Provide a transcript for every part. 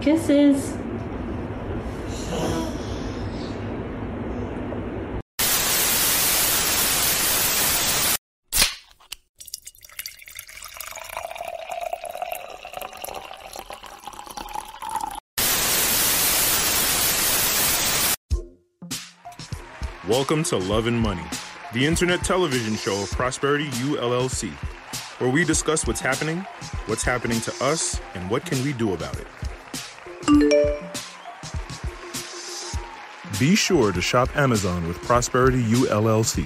Kisses. Welcome to Love and Money, the internet television show of Prosperity U LLC, where we discuss what's happening, what's happening to us, and what can we do about it. Be sure to shop Amazon with Prosperity U LLC.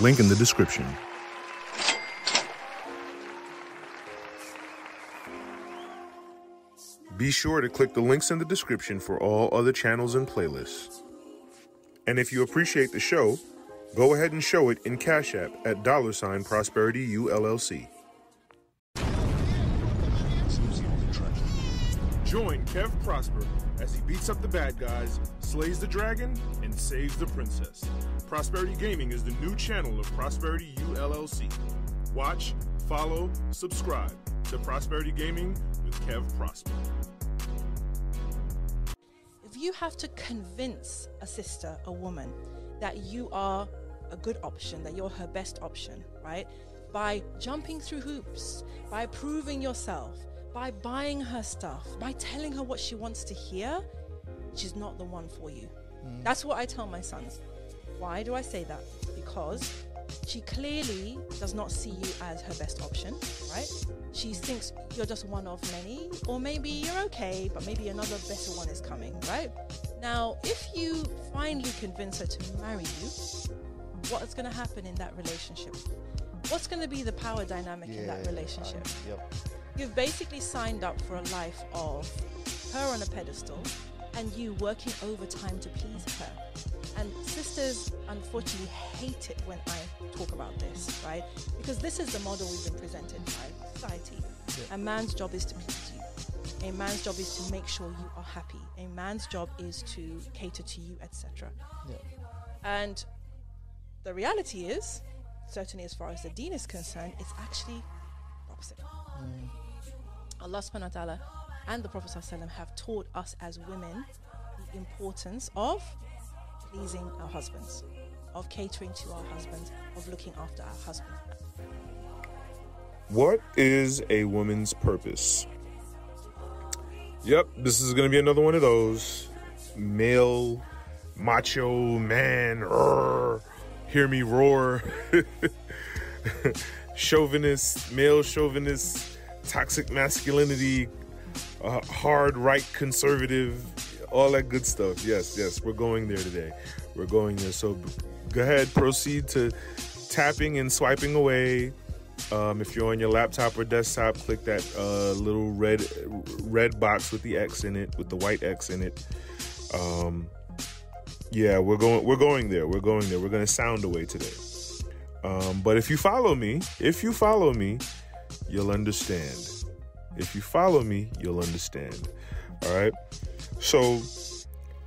Link in the description. Be sure to click the links in the description for all other channels and playlists. And if you appreciate the show, go ahead and show it in Cash App at dollar sign Prosperity U LLC. Join Kev Prosper as he beats up the bad guys, slays the dragon, and saves the princess. Prosperity Gaming is the new channel of Prosperity U LLC. Watch, follow, subscribe to Prosperity Gaming with Kev Prosper. if you have to convince a sister, a woman, that you are a good option, that you're her best option, right? By jumping through hoops, by proving yourself, by buying her stuff, by telling her what she wants to hear, she's not the one for you. That's what I tell my sons. Why do I say that? Because she clearly does not see you as her best option, right? She thinks you're just one of many, or maybe you're okay, but maybe another better one is coming, right? Now, if you finally convince her to marry you, what's going to happen in that relationship? What's going to be the power dynamic in that relationship? Yep. You've basically signed up for a life of her on a pedestal and you working overtime to please her. And sisters unfortunately hate it when I talk about this, right? Because this is the model we've been presented by society. A man's job is to please you. A man's job is to make sure you are happy. A man's job is to cater to you, etc. Yeah. And the reality is, certainly as far as the deen is concerned, it's actually opposite. Mm. Allah subhanahu wa ta'ala and the Prophet ﷺ have taught us as women the importance of pleasing our husbands, of catering to our husbands, of looking after our husbands. What is a woman's purpose? Yep, this is going to be another one of those male, macho man, roar, hear me roar, chauvinist, male chauvinist, toxic masculinity, uh, hard right conservative, all that good stuff. Yes, yes, we're going there today. We're going there. So go ahead, proceed to tapping and swiping away. Um, if you're on your laptop or desktop, click that uh, little red red box with the X in it, with the white X in it. Um, yeah, we're going we're going there. We're going there. We're going to sound away today. Um, but if you follow me, if you follow me, you'll understand. If you follow me, you'll understand. All right. So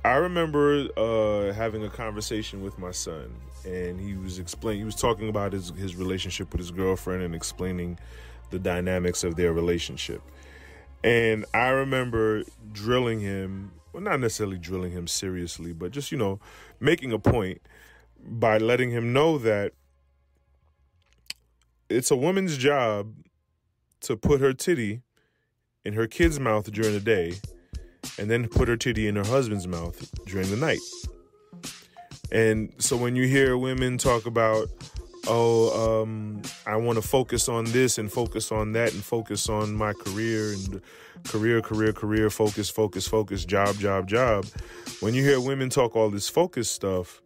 I remember uh, having a conversation with my son, and he was explaining. He was talking about his his relationship with his girlfriend and explaining the dynamics of their relationship. And I remember drilling him, well, not necessarily drilling him seriously, but just you know, making a point by letting him know that it's a woman's job to put her titty in her kid's mouth during the day and then put her titty in her husband's mouth during the night. And so when you hear women talk about, oh, um, I want to focus on this and focus on that and focus on my career and career, career, career, focus, focus, focus, job, job, job. When you hear women talk all this focus stuff,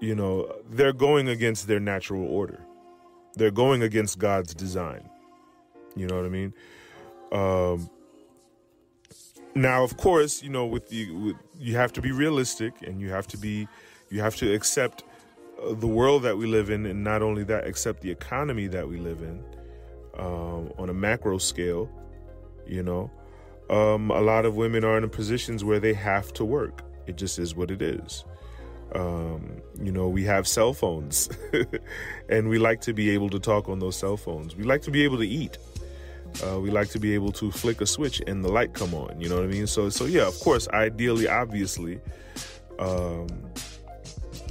you know, they're going against their natural order. They're going against God's design. You know what I mean? Um, now, of course, you know, with the with, you have to be realistic, and you have to be, you have to accept uh, the world that we live in, and not only that, accept the economy that we live in um, on a macro scale. You know, um, a lot of women are in positions where they have to work. It just is what it is. Um, you know, we have cell phones, and we like to be able to talk on those cell phones. We like to be able to eat. Uh, we like to be able to flick a switch and the light come on. You know what I mean? So, so yeah, of course, ideally, obviously, um,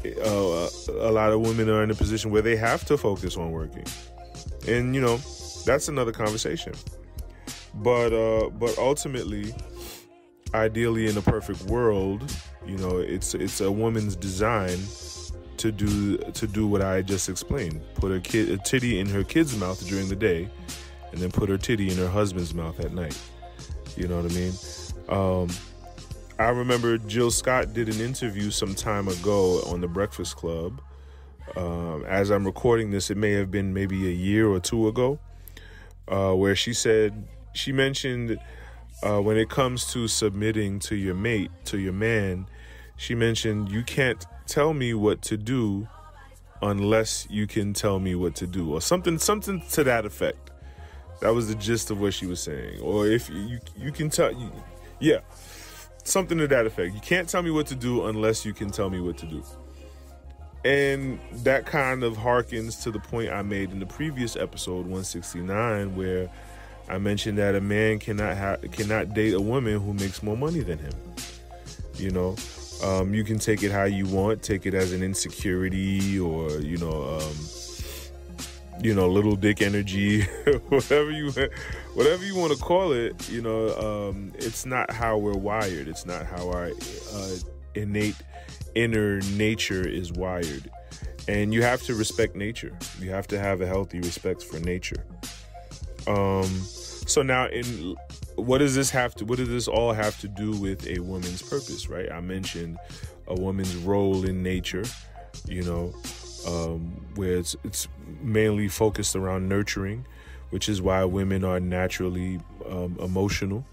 uh, a lot of women are in a position where they have to focus on working, and you know, that's another conversation. But uh, but ultimately, ideally, in a perfect world, you know, it's it's a woman's design to do to do what I just explained. Put a kid a titty in her kid's mouth during the day and then put her titty in her husband's mouth at night. You know what I mean? Um, I remember Jill Scott did an interview some time ago on the Breakfast Club. Um, as I'm recording this, it may have been maybe a year or two ago, uh, where she said she mentioned uh, when it comes to submitting to your mate, to your man, she mentioned you can't tell me what to do unless you can tell me what to do, or something, something to that effect. That was the gist of what she was saying. Or if you you can tell, yeah, something to that effect. You can't tell me what to do unless you can tell me what to do. And that kind of harkens to the point I made in the previous episode 169, where I mentioned that a man cannot ha- cannot date a woman who makes more money than him. You know, um, you can take it how you want, take it as an insecurity or you know. Um, you know, little dick energy, whatever you whatever you want to call it. You know, um, it's not how we're wired. It's not how our uh, innate inner nature is wired. And you have to respect nature. You have to have a healthy respect for nature. Um, so now, in what does this have to? What does this all have to do with a woman's purpose? Right? I mentioned a woman's role in nature. You know, um, where it's it's mainly focused around nurturing, which is why women are naturally um, emotional.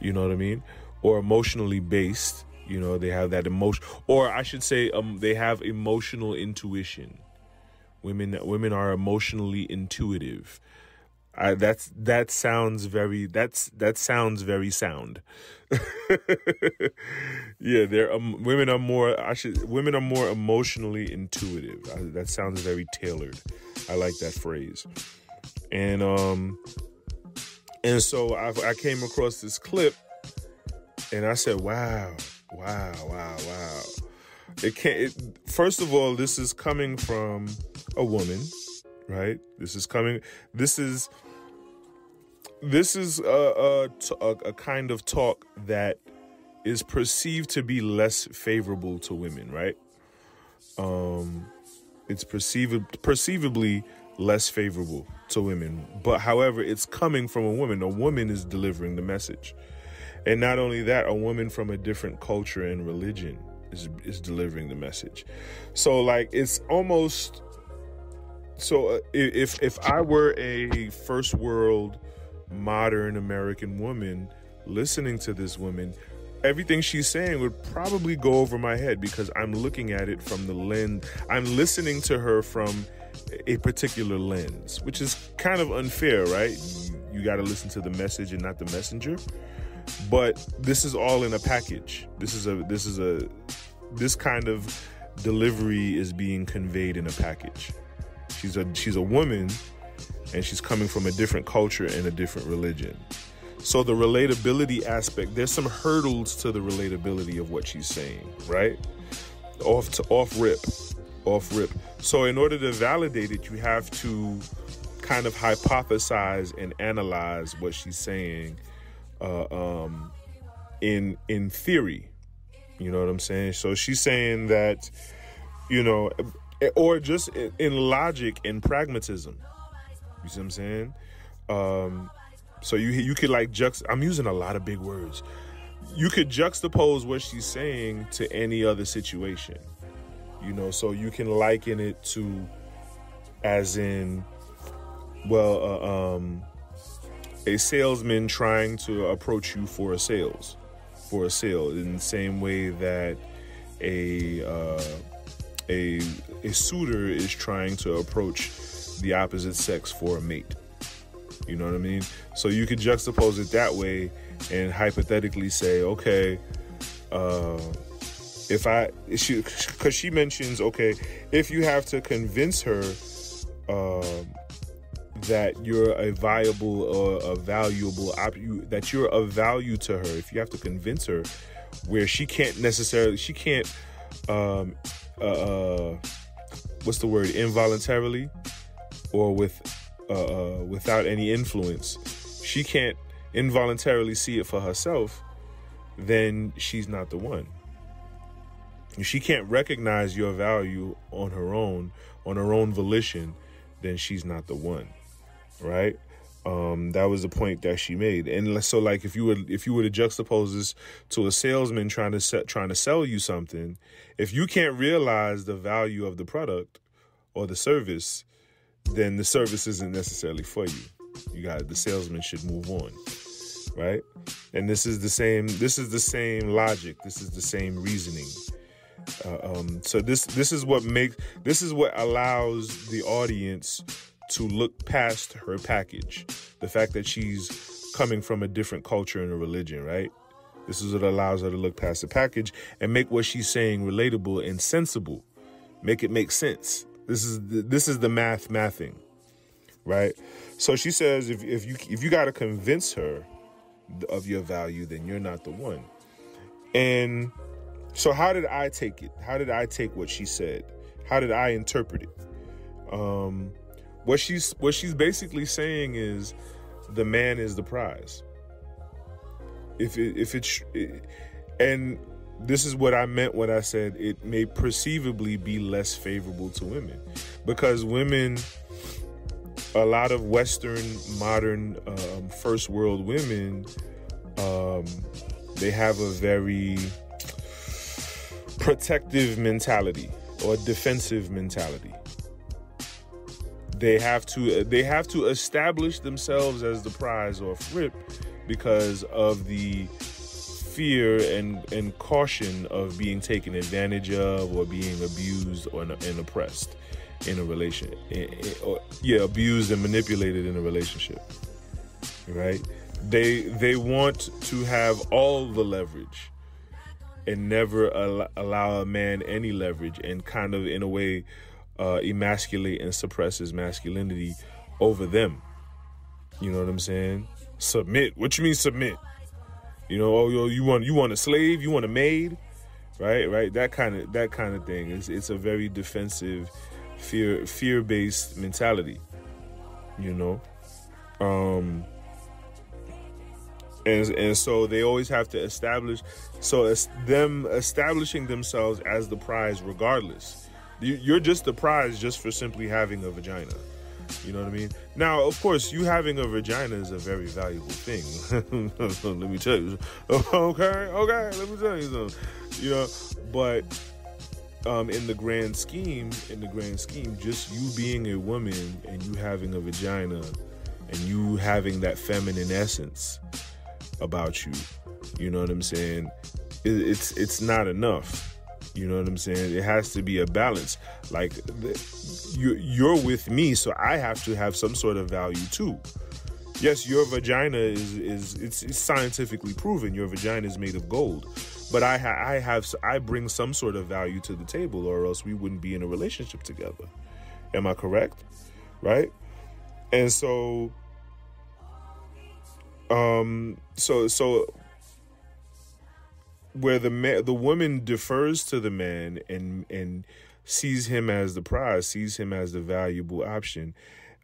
You know what I mean? Or emotionally based. You know, they have that emotion, or I should say, um, they have emotional intuition. Women, women are emotionally intuitive. I, that's that sounds very that's that sounds very sound. yeah, they're um, women are more. I should women are more emotionally intuitive. I, that sounds very tailored. I like that phrase. And um, and so I, I came across this clip, and I said, "Wow, wow, wow, wow." It can't. It, first of all, this is coming from a woman, right? This is coming. This is this is a, a, a, kind of talk that is perceived to be less favorable to women, right? Um, it's perceived perceivably less favorable to women, but however, it's coming from a woman. A woman is delivering the message, and not only that, a woman from a different culture and religion is is delivering the message. So, like, it's almost so. Uh, if if I were a first world modern American woman listening to this woman, everything she's saying would probably go over my head because I'm looking at it from the lens, I'm listening to her from a particular lens, which is kind of unfair, right? You, got to listen to the message and not the messenger. But this is all in a package. This is a this is a this kind of delivery is being conveyed in a package. She's a she's a woman and she's coming from a different culture and a different religion. So the relatability aspect, there's some hurdles to the relatability of what she's saying, right? Off to off rip, off rip. So in order to validate it, you have to kind of hypothesize and analyze what she's saying uh, um, in in theory. You know what I'm saying? So she's saying that, you know, or just in logic and pragmatism you see what I'm saying? Um, so you you could like juxt. I'm using a lot of big words. You could juxtapose what she's saying to any other situation. You know, so you can liken it to, as in, well, uh, um, a salesman trying to approach you for a sales, for a sale, in the same way that a uh, a a suitor is trying to approach the opposite sex for a mate. You know what I mean? So you could juxtapose it that way and hypothetically say, okay, uh, if I, she, because she mentions, okay, if you have to convince her uh, that you're a viable or a valuable op- you, that you're of value to her if you have to convince her where she can't necessarily she can't um uh, uh what's the word involuntarily or with uh, uh without any influence she can't involuntarily see it for herself then she's not the one if she can't recognize your value on her own on her own volition then she's not the one right? Um, that was the point that she made. And so, like, if you were if you were to juxtapose this to a salesman trying to set, trying to sell you something, if you can't realize the value of the product or the service, then the service isn't necessarily for you. You got the salesman should move on, right? And this is the same. This is the same logic. This is the same reasoning. Uh, um, so this this is what makes this is what allows the audience to look past her package. The fact that she's coming from a different culture and a religion, right? This is what allows her to look past the package and make what she's saying relatable and sensible. Make it make sense. This is the, this is the math mathing, right? So she says if if you if you got to convince her of your value, then you're not the one. And so how did I take it? How did I take what she said? How did I interpret it? Um, what she's what she's basically saying is the man is the prize. If it, if it's and this is what I meant when I said it may perceivably be less favorable to women. Because women a lot of western modern um, first world women um, they have a very protective mentality or defensive mentality. They have to they have to establish themselves as the prize off rip because of the fear and, and caution of being taken advantage of or being abused or and oppressed in a relation or yeah abused and manipulated in a relationship right they they want to have all the leverage and never allow a man any leverage and kind of in a way uh, emasculate and suppress his masculinity over them. You know what I'm saying? Submit. What you mean submit? You know, oh yo, you want you want a slave, you want a maid, right? Right? That kind of that kind of thing. It's it's a very defensive, fear fear based mentality. You know, um, and and so they always have to establish. So them establishing themselves as the prize, regardless you're just the prize just for simply having a vagina. You know what I mean? Now, of course, you having a vagina is a very valuable thing. let me tell you. Okay, okay, let me tell you something. You know, but um, in the grand scheme, in the grand scheme, just you being a woman and you having a vagina and you having that feminine essence about you, you know what I'm saying? It, it's it's not enough you know what I'm saying? It has to be a balance. Like you you're with me, so I have to have some sort of value too. Yes, your vagina is is it's, it's scientifically proven. Your vagina is made of gold, but I ha- I have I bring some sort of value to the table, or else we wouldn't be in a relationship together. Am I correct? Right? And so, um, so so where the the woman defers to the man and and sees him as the prize, sees him as the valuable option.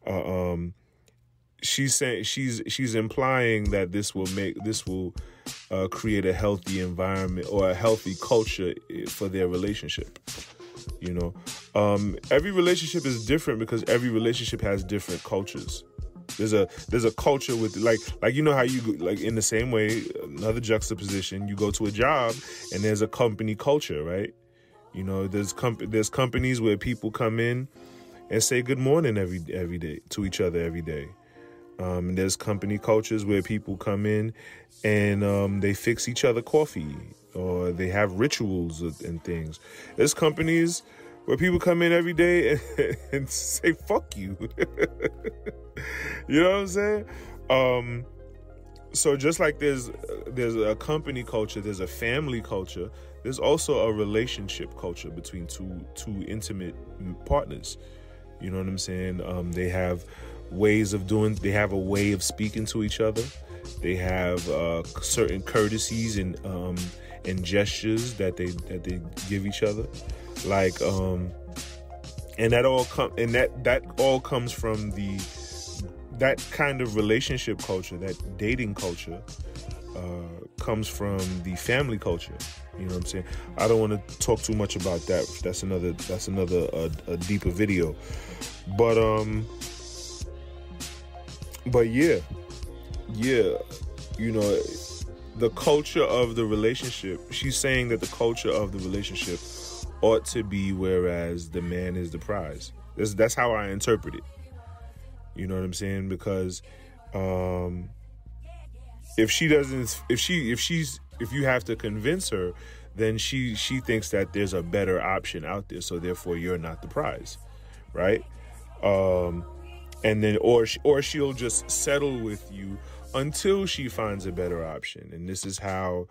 Uh, um, she's saying she's she's implying that this will make this will uh, create a healthy environment or a healthy culture eh, for their relationship. You know, um, every relationship is different because every relationship has different cultures. There's a there's a culture with like like you know how you like in the same way another juxtaposition you go to a job and there's a company culture right? You know there's comp- there's companies where people come in and say good morning every every day to each other every day. Um, there's company cultures where people come in and um, they fix each other coffee or they have rituals and things. There's companies where people come in every day and, and say fuck you you know what i'm saying um so just like there's there's a company culture there's a family culture there's also a relationship culture between two two intimate partners you know what i'm saying um they have ways of doing. They have a way of speaking to each other. They have uh, certain courtesies and um, and gestures that they that they give each other, like um, and that all come and that that all comes from the that kind of relationship culture, that dating culture, uh, comes from the family culture. You know what I'm saying? I don't want to talk too much about that. That's another. That's another uh, a deeper video. But um. But yeah, yeah, you know, the culture of the relationship. She's saying that the culture of the relationship ought to be whereas the man is the prize. That's that's how I interpret it. You know what I'm saying? Because um if she doesn't if she if she's if you have to convince her, then she she thinks that there's a better option out there, so therefore you're not the prize, right? Um, and then or or she'll just settle with you until she finds a better option, and this is how,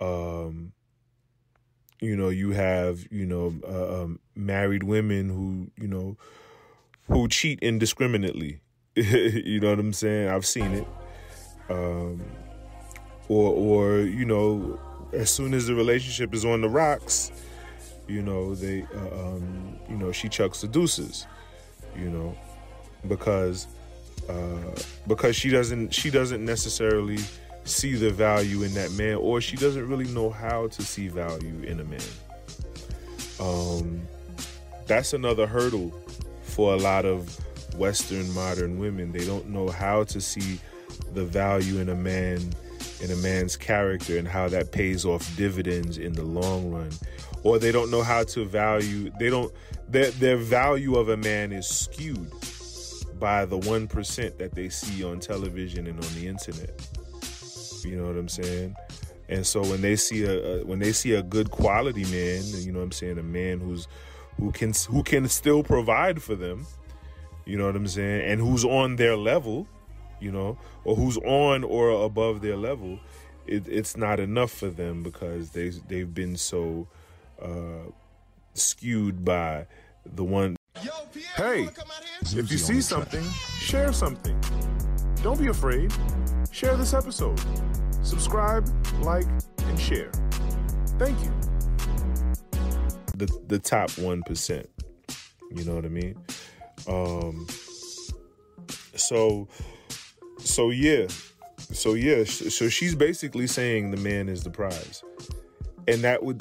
um, you know, you have you know uh, um, married women who you know who cheat indiscriminately. you know what I'm saying? I've seen it. Um, or or you know as soon as the relationship is on the rocks you know they uh, um, you know she chucks the deuces you know because uh, because she doesn't she doesn't necessarily see the value in that man or she doesn't really know how to see value in a man. Um that's another hurdle for a lot of western modern women. They don't know how to see the value in a man in a man's character and how that pays off dividends in the long run. Or they don't know how to value they don't their their value of a man is skewed by the 1% that they see on television and on the internet you know what i'm saying and so when they see a, a when they see a good quality man you know what i'm saying a man who's who can who can still provide for them you know what i'm saying and who's on their level you know, or who's on or above their level, it, it's not enough for them because they they've been so uh, skewed by the one. Hey, if you see something, share something. Don't be afraid. Share this episode. Subscribe, like, and share. Thank you. The the top one percent. You know what I mean? Um. So so yeah, so yeah, so she's basically saying the man is the prize, and that would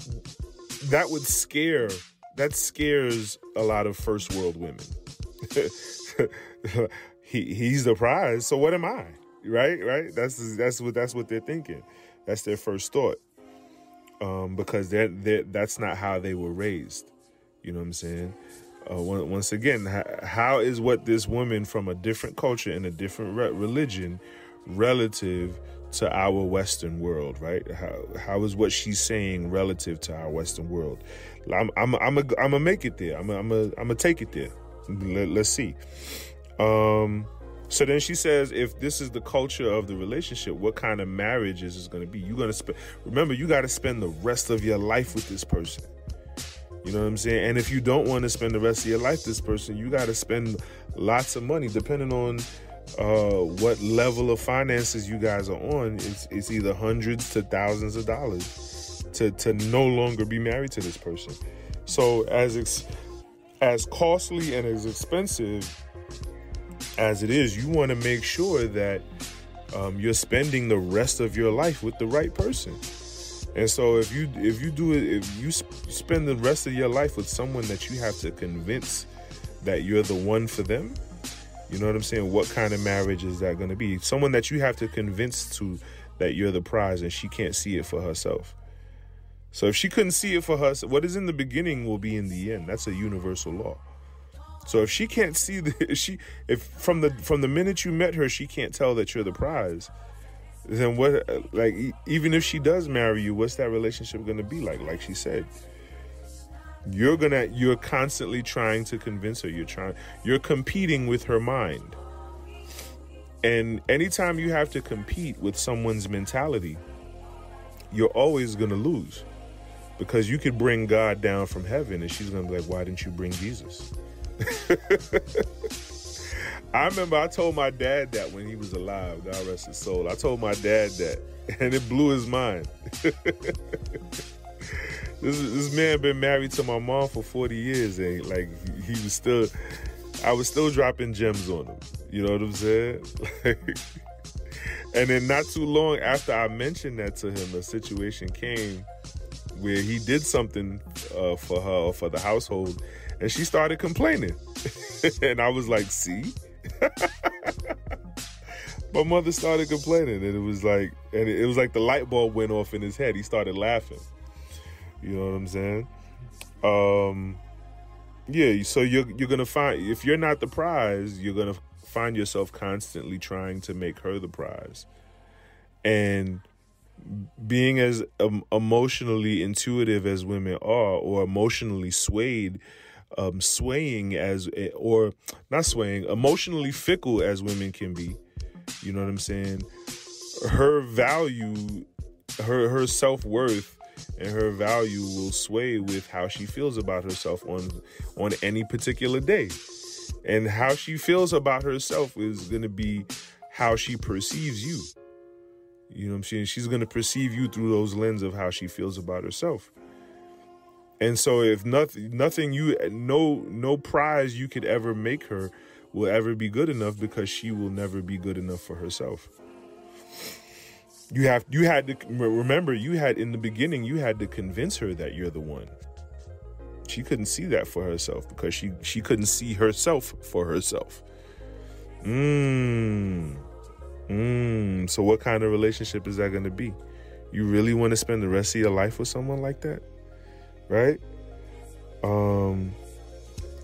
that would scare that scares a lot of first world women. he he's the prize, so what am I? Right, right. That's that's what that's what they're thinking. That's their first thought, um, because they're, they're that's not how they were raised. You know what I'm saying? uh, once again, how is what this woman from a different culture and a different re- religion relative to our Western world, right? How how is what she's saying relative to our Western world? I'm I'm I'm gonna make it there. I'm a, I'm a, I'm gonna take it there. Let, let's see. Um, so then she says, if this is the culture of the relationship, what kind of marriage is this going to be? You're going to spend. Remember, you got to spend the rest of your life with this person. You know what I'm saying? And if you don't want to spend the rest of your life this person, you got to spend lots of money, depending on uh, what level of finances you guys are on. It's, it's either hundreds to thousands of dollars to to no longer be married to this person. So as ex- as costly and as expensive as it is, you want to make sure that um, you're spending the rest of your life with the right person. And so if you if you do it if you spend the rest of your life with someone that you have to convince that you're the one for them, you know what I'm saying? What kind of marriage is that going to be? Someone that you have to convince to that you're the prize and she can't see it for herself. So if she couldn't see it for herself, what is in the beginning will be in the end. That's a universal law. So if she can't see the if she if from the from the minute you met her she can't tell that you're the prize, then what like even if she does marry you what's that relationship going to be like? Like she said you're gonna you're constantly trying to convince her. You're trying you're competing with her mind. And anytime you have to compete with someone's mentality you're always gonna lose because you could bring god down from heaven and she's gonna be like why didn't you bring jesus I remember I told my dad that when he was alive, God rest his soul. I told my dad that, and it blew his mind. this, this man been married to my mom for 40 years, and like he, was still, I was still dropping gems on him. You know what I'm saying? and then not too long after I mentioned that to him, a situation came where he did something uh, for her or for the household, and she started complaining. and I was like, "See." My mother started complaining, and it was like, and it was like the light bulb went off in his head. He started laughing. You know what I'm saying? Um, yeah. So you're you're gonna find if you're not the prize, you're gonna find yourself constantly trying to make her the prize, and being as um, emotionally intuitive as women are, or emotionally swayed, um, swaying as, or not swaying, emotionally fickle as women can be. You know what I'm saying? Her value, her her self worth, and her value will sway with how she feels about herself on on any particular day, and how she feels about herself is going to be how she perceives you. You know what I'm saying? She's going to perceive you through those lens of how she feels about herself. And so if nothing nothing you no no prize you could ever make her will ever be good enough because she will never be good enough for herself. You have you had to remember you had in the beginning you had to convince her that you're the one. She couldn't see that for herself because she she couldn't see herself for herself. Mmm. Mmm. So what kind of relationship is that going to be? You really want to spend the rest of your life with someone like that? Right? Um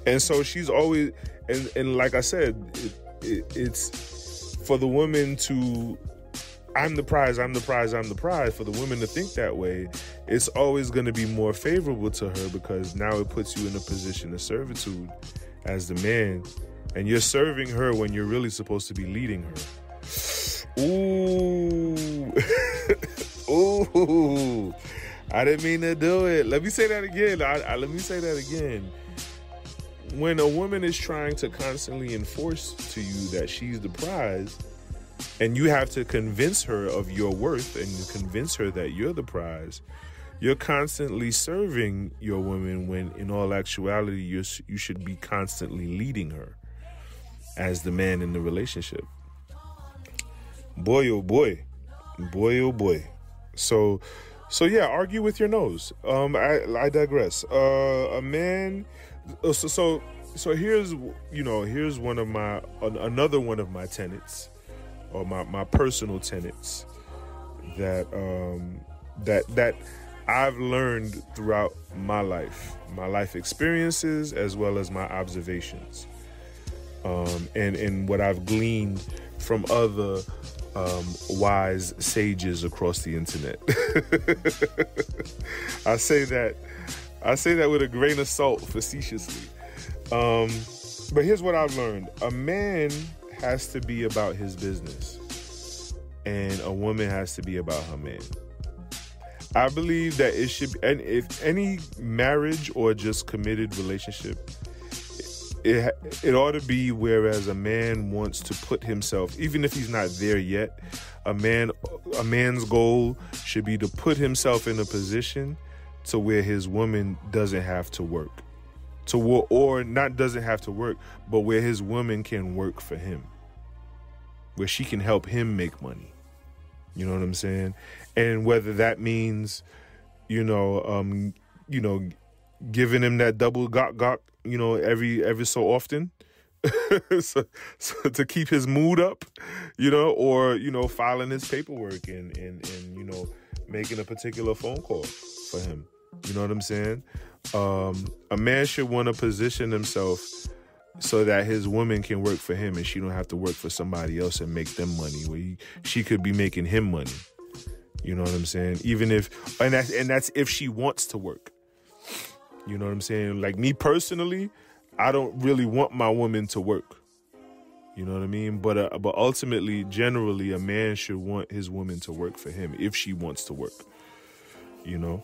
and so she's always and and like I said, it, it, it's for the woman to I'm the prize, I'm the prize, I'm the prize. For the women to think that way, it's always going to be more favorable to her because now it puts you in a position of servitude as the man. And you're serving her when you're really supposed to be leading her. Ooh. Ooh. I didn't mean to do it. Let me say that again. I, I, let me say that again. When a woman is trying to constantly enforce to you that she's the prize, and you have to convince her of your worth and convince her that you're the prize, you're constantly serving your woman when in all actuality you you should be constantly leading her as the man in the relationship boy oh boy boy oh boy so so yeah argue with your nose. Um i i digress. Uh a man uh, so so so here's you know here's one of my another one of my tenets or my my personal tenets that um that that I've learned throughout my life, my life experiences as well as my observations, um, and and what I've gleaned from other um, wise sages across the internet. I say that I say that with a grain of salt, facetiously. Um, but here's what I've learned: a man has to be about his business, and a woman has to be about her man. I believe that it should, and if any marriage or just committed relationship, it it ought to be whereas a man wants to put himself, even if he's not there yet, a man a man's goal should be to put himself in a position to where his woman doesn't have to work, to or not doesn't have to work, but where his woman can work for him, where she can help him make money. You know what I'm saying? and whether that means, you know, um, you know, giving him that double gok gok, you know, every every so often. so, so, to keep his mood up, you know, or you know, filing his paperwork and and and you know, making a particular phone call for him. You know what I'm saying? Um, a man should want to position himself so that his woman can work for him and she don't have to work for somebody else and make them money. Where he, she could be making him money. You know what I'm saying? Even if and that's and that's if she wants to work. You know what I'm saying? Like me personally, I don't really want my woman to work. You know what I mean? But uh, but ultimately, generally, a man should want his woman to work for him if she wants to work. You know,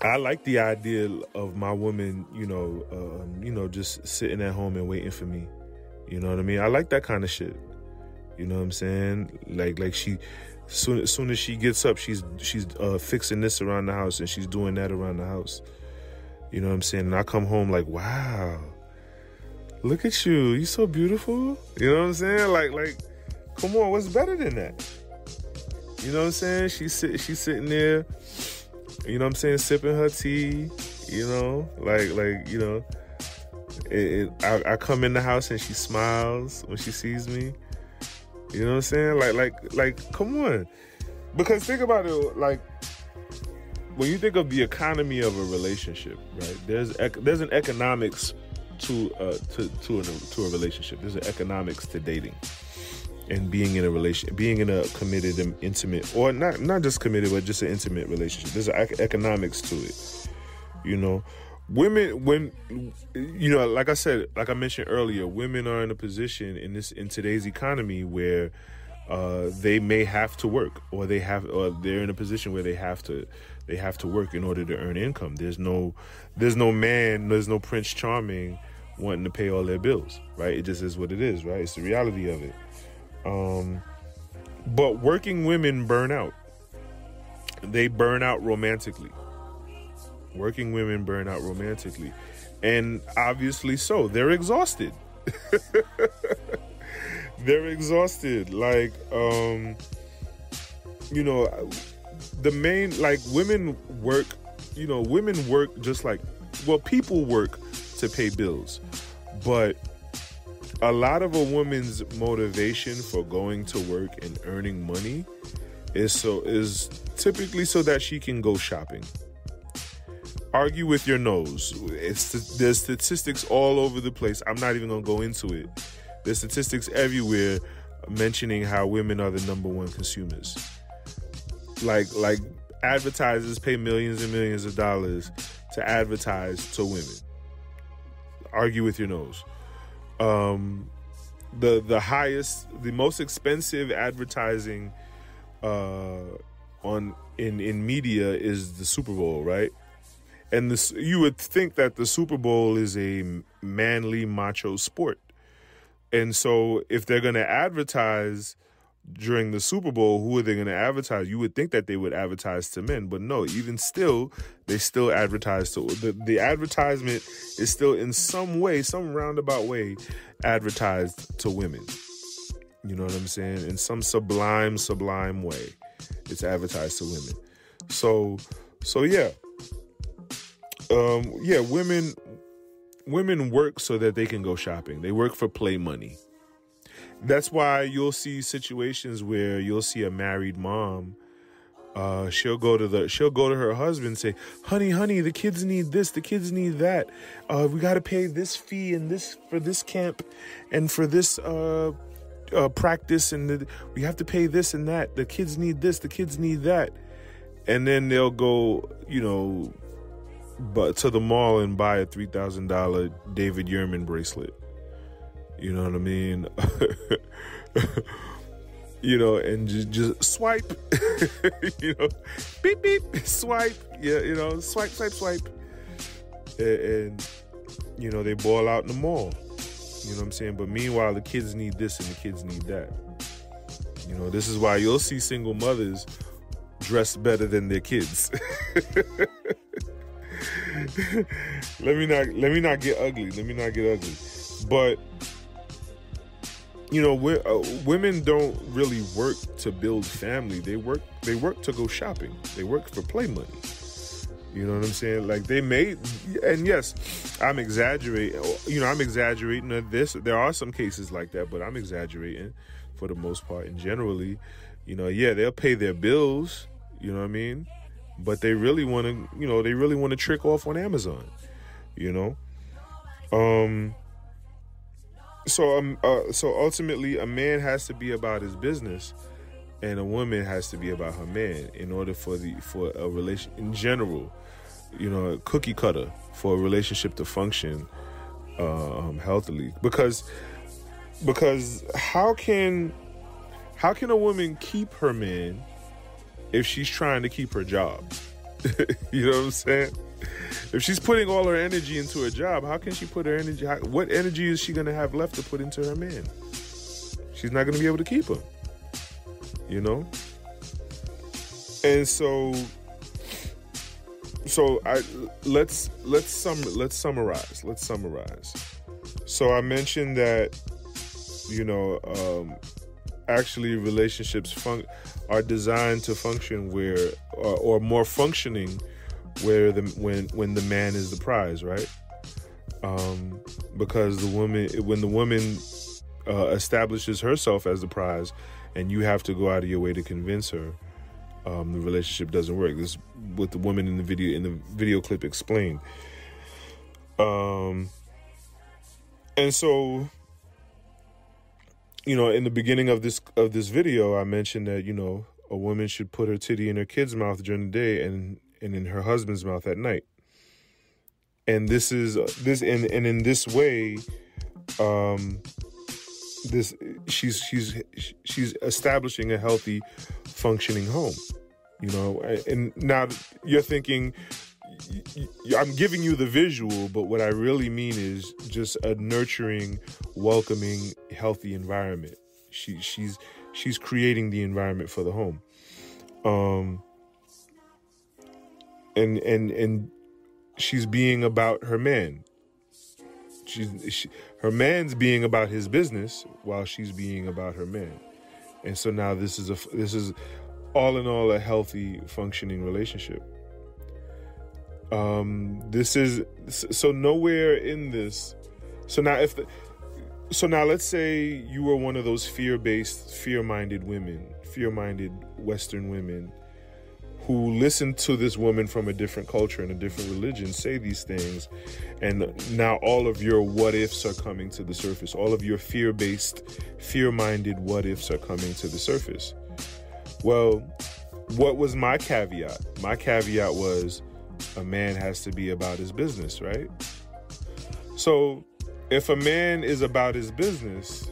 I like the idea of my woman, you know, um, you know, just sitting at home and waiting for me. You know what I mean? I like that kind of shit. You know what I'm saying? Like like she soon as soon as she gets up, she's she's uh, fixing this around the house and she's doing that around the house. You know what I'm saying? And I come home like, wow, look at you, you so beautiful. You know what I'm saying? Like like, come on, what's better than that? You know what I'm saying? She's sit, she's sitting there. You know what I'm saying? Sipping her tea. You know, like like you know. It, it, I, I come in the house and she smiles when she sees me. You know what I'm saying? Like, like, like, come on. Because think about it, like, when you think of the economy of a relationship, right? There's there's an economics to uh to to a, to a relationship. There's an economics to dating and being in a relation, being in a committed and intimate, or not not just committed, but just an intimate relationship. There's an economics to it. You know, women when you know like i said like i mentioned earlier women are in a position in this in today's economy where uh, they may have to work or they have or they're in a position where they have to they have to work in order to earn income. There's no there's no man there's no prince charming wanting to pay all their bills right? It just is what it is right? It's the reality of it. Um but working women burn out. They burn out romantically Working women burn out romantically. And obviously so. They're exhausted. They're exhausted. Like, um, you know, the main, like, women work, you know, women work just like, well, people work to pay bills. But a lot of a woman's motivation for going to work and earning money is so is typically so that she can go shopping argue with your nose. It's there's statistics all over the place. I'm not even gonna go into it. There's statistics everywhere mentioning how women are the number one consumers. Like like advertisers pay millions and millions of dollars to advertise to women. Argue with your nose. Um, the the highest, the most expensive advertising uh, on in in media is the Super Bowl, right? And this you would think that the Super Bowl is a manly macho sport. And so if they're going to advertise during the Super Bowl, who are they going to advertise? You would think that they would advertise to men, but no, even still, they still advertise to the, the advertisement is still in some way, some roundabout way advertised to women. You know what I'm saying? In some sublime, sublime way, it's advertised to women. So, so yeah, um, yeah, women women work so that they can go shopping. They work for play money. That's why you'll see situations where you'll see a married mom. Uh, she'll go to the she'll go to her husband and say, "Honey, honey, the kids need this, the kids need that. Uh, we got to pay this fee and this for this camp, and for this uh, uh, practice, and the, we have to pay this and that. The kids need this, the kids need that." And then they'll go, you know, but to the mall and buy a three thousand dollar David Yurman bracelet. You know what I mean? you know, and just, just swipe. you know, beep beep, swipe. Yeah, you know, swipe, swipe, swipe. And, and you know they ball out in the mall. You know what I'm saying? But meanwhile, the kids need this and the kids need that. You know, this is why you'll see single mothers dressed better than their kids. let me not let me not get ugly. Let me not get ugly. But you know, uh, women don't really work to build family. They work they work to go shopping. They work for play money. You know what I'm saying? Like they made, and yes, I'm exaggerating. You know, I'm exaggerating this. There are some cases like that, but I'm exaggerating for the most part. And generally, you know, yeah, they'll pay their bills. You know what I mean? But they really want to, you know, they really want to trick off on Amazon, you know. Um. So um, uh, so ultimately, a man has to be about his business, and a woman has to be about her man in order for the for a relation in general, you know, a cookie cutter for a relationship to function uh, um, healthily. Because because how can how can a woman keep her man if she's trying to keep her job. you know what I'm saying? if she's putting all her energy into her job, how can she put her energy? How, what energy is she going to have left to put into her man? She's not going to be able to keep him. You know. And so, so I let's let's sum let's summarize. Let's summarize. So I mentioned that you know um, actually relationships fun- are designed to function where or, or more functioning where the when when the man is the prize, right? Um, because the woman when the woman uh, establishes herself as the prize, and you have to go out of your way to convince her, um, the relationship doesn't work. This what the woman in the video in the video clip explained. Um, and so you know, in the beginning of this of this video, I mentioned that you know a woman should put her titty in her kid's mouth during the day and and in her husband's mouth at night. And this is this and and in this way, um, this she's she's she's establishing a healthy, functioning home. You know, and now you're thinking, I'm giving you the visual, but what I really mean is just a nurturing, welcoming, healthy environment. She she's she's creating the environment for the home. Um and and and she's being about her man. She's she, her man's being about his business while she's being about her man. And so now this is a this is all in all a healthy functioning relationship um this is so nowhere in this so now if the so now let's say you were one of those fear-based fear-minded women fear-minded western women who listen to this woman from a different culture and a different religion say these things and now all of your what ifs are coming to the surface. All of your fear-based fear-minded what ifs are coming to the surface. Well what was my caveat? My caveat was a man has to be about his business, right? So, if a man is about his business,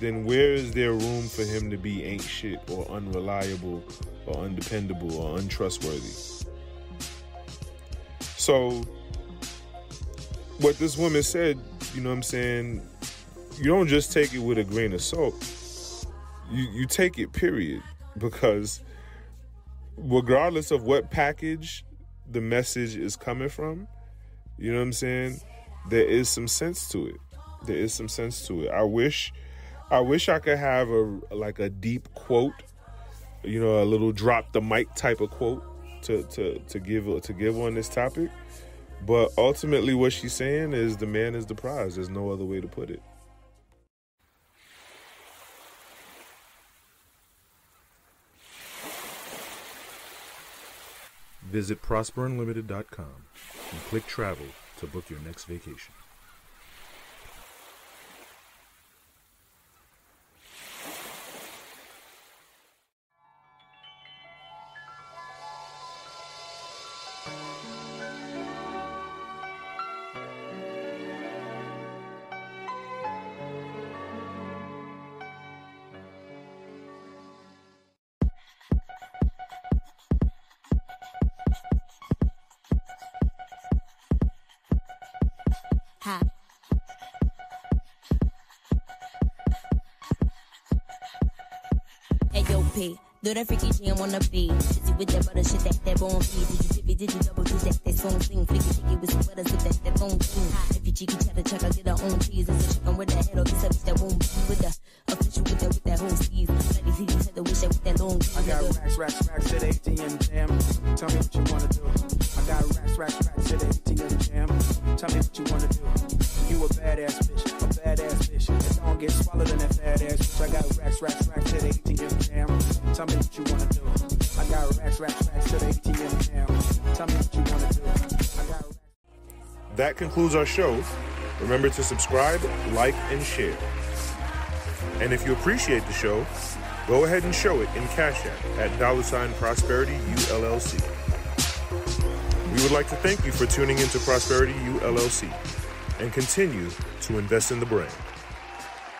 then where is there room for him to be ain't shit or unreliable or undependable or untrustworthy? So, what this woman said, you know what I'm saying? You don't just take it with a grain of salt. You you take it period because regardless of what package the message is coming from, you know what I'm saying? There is some sense to it. There is some sense to it. I wish I wish I could have a like a deep quote, you know, a little drop the mic type of quote to to to give to give on this topic. But ultimately what she's saying is the man is the prize. There's no other way to put it. Visit prosperunlimited.com and click travel to book your next vacation. Do that freaky shit and wanna be. Busy with that butter shit, that that bone feed. Did you tippy, did you double do that? That song sing. Flicky, flicky with some butter, sip that, that phone sing. If you cheeky, cheddar, check, I get her own cheese. It's a chicken with that head a bitch that won't be with the official with that, with that whole sleeve. Bloody feet, cheddar, wish that with that long I got racks, racks, racks at ATM jam. Tell me what you wanna do. I got racks, racks, racks at ATM jam. Tell me what you wanna do. You a badass bitch, a badass bitch. Don't get swallowed in that fat ass bitch. I got racks, racks, racks at ATM jam. Tell me what you wanna do. I got racks, racks, racks to the ATM jam. Tell me what you wanna do. I got That concludes our show. Remember to subscribe, like, and share. And if you appreciate the show, go ahead and show it in Cash App at dollar sign Prosperity ULLC. We would like to thank you for tuning into Prosperity ULLC and continue to invest in the brand.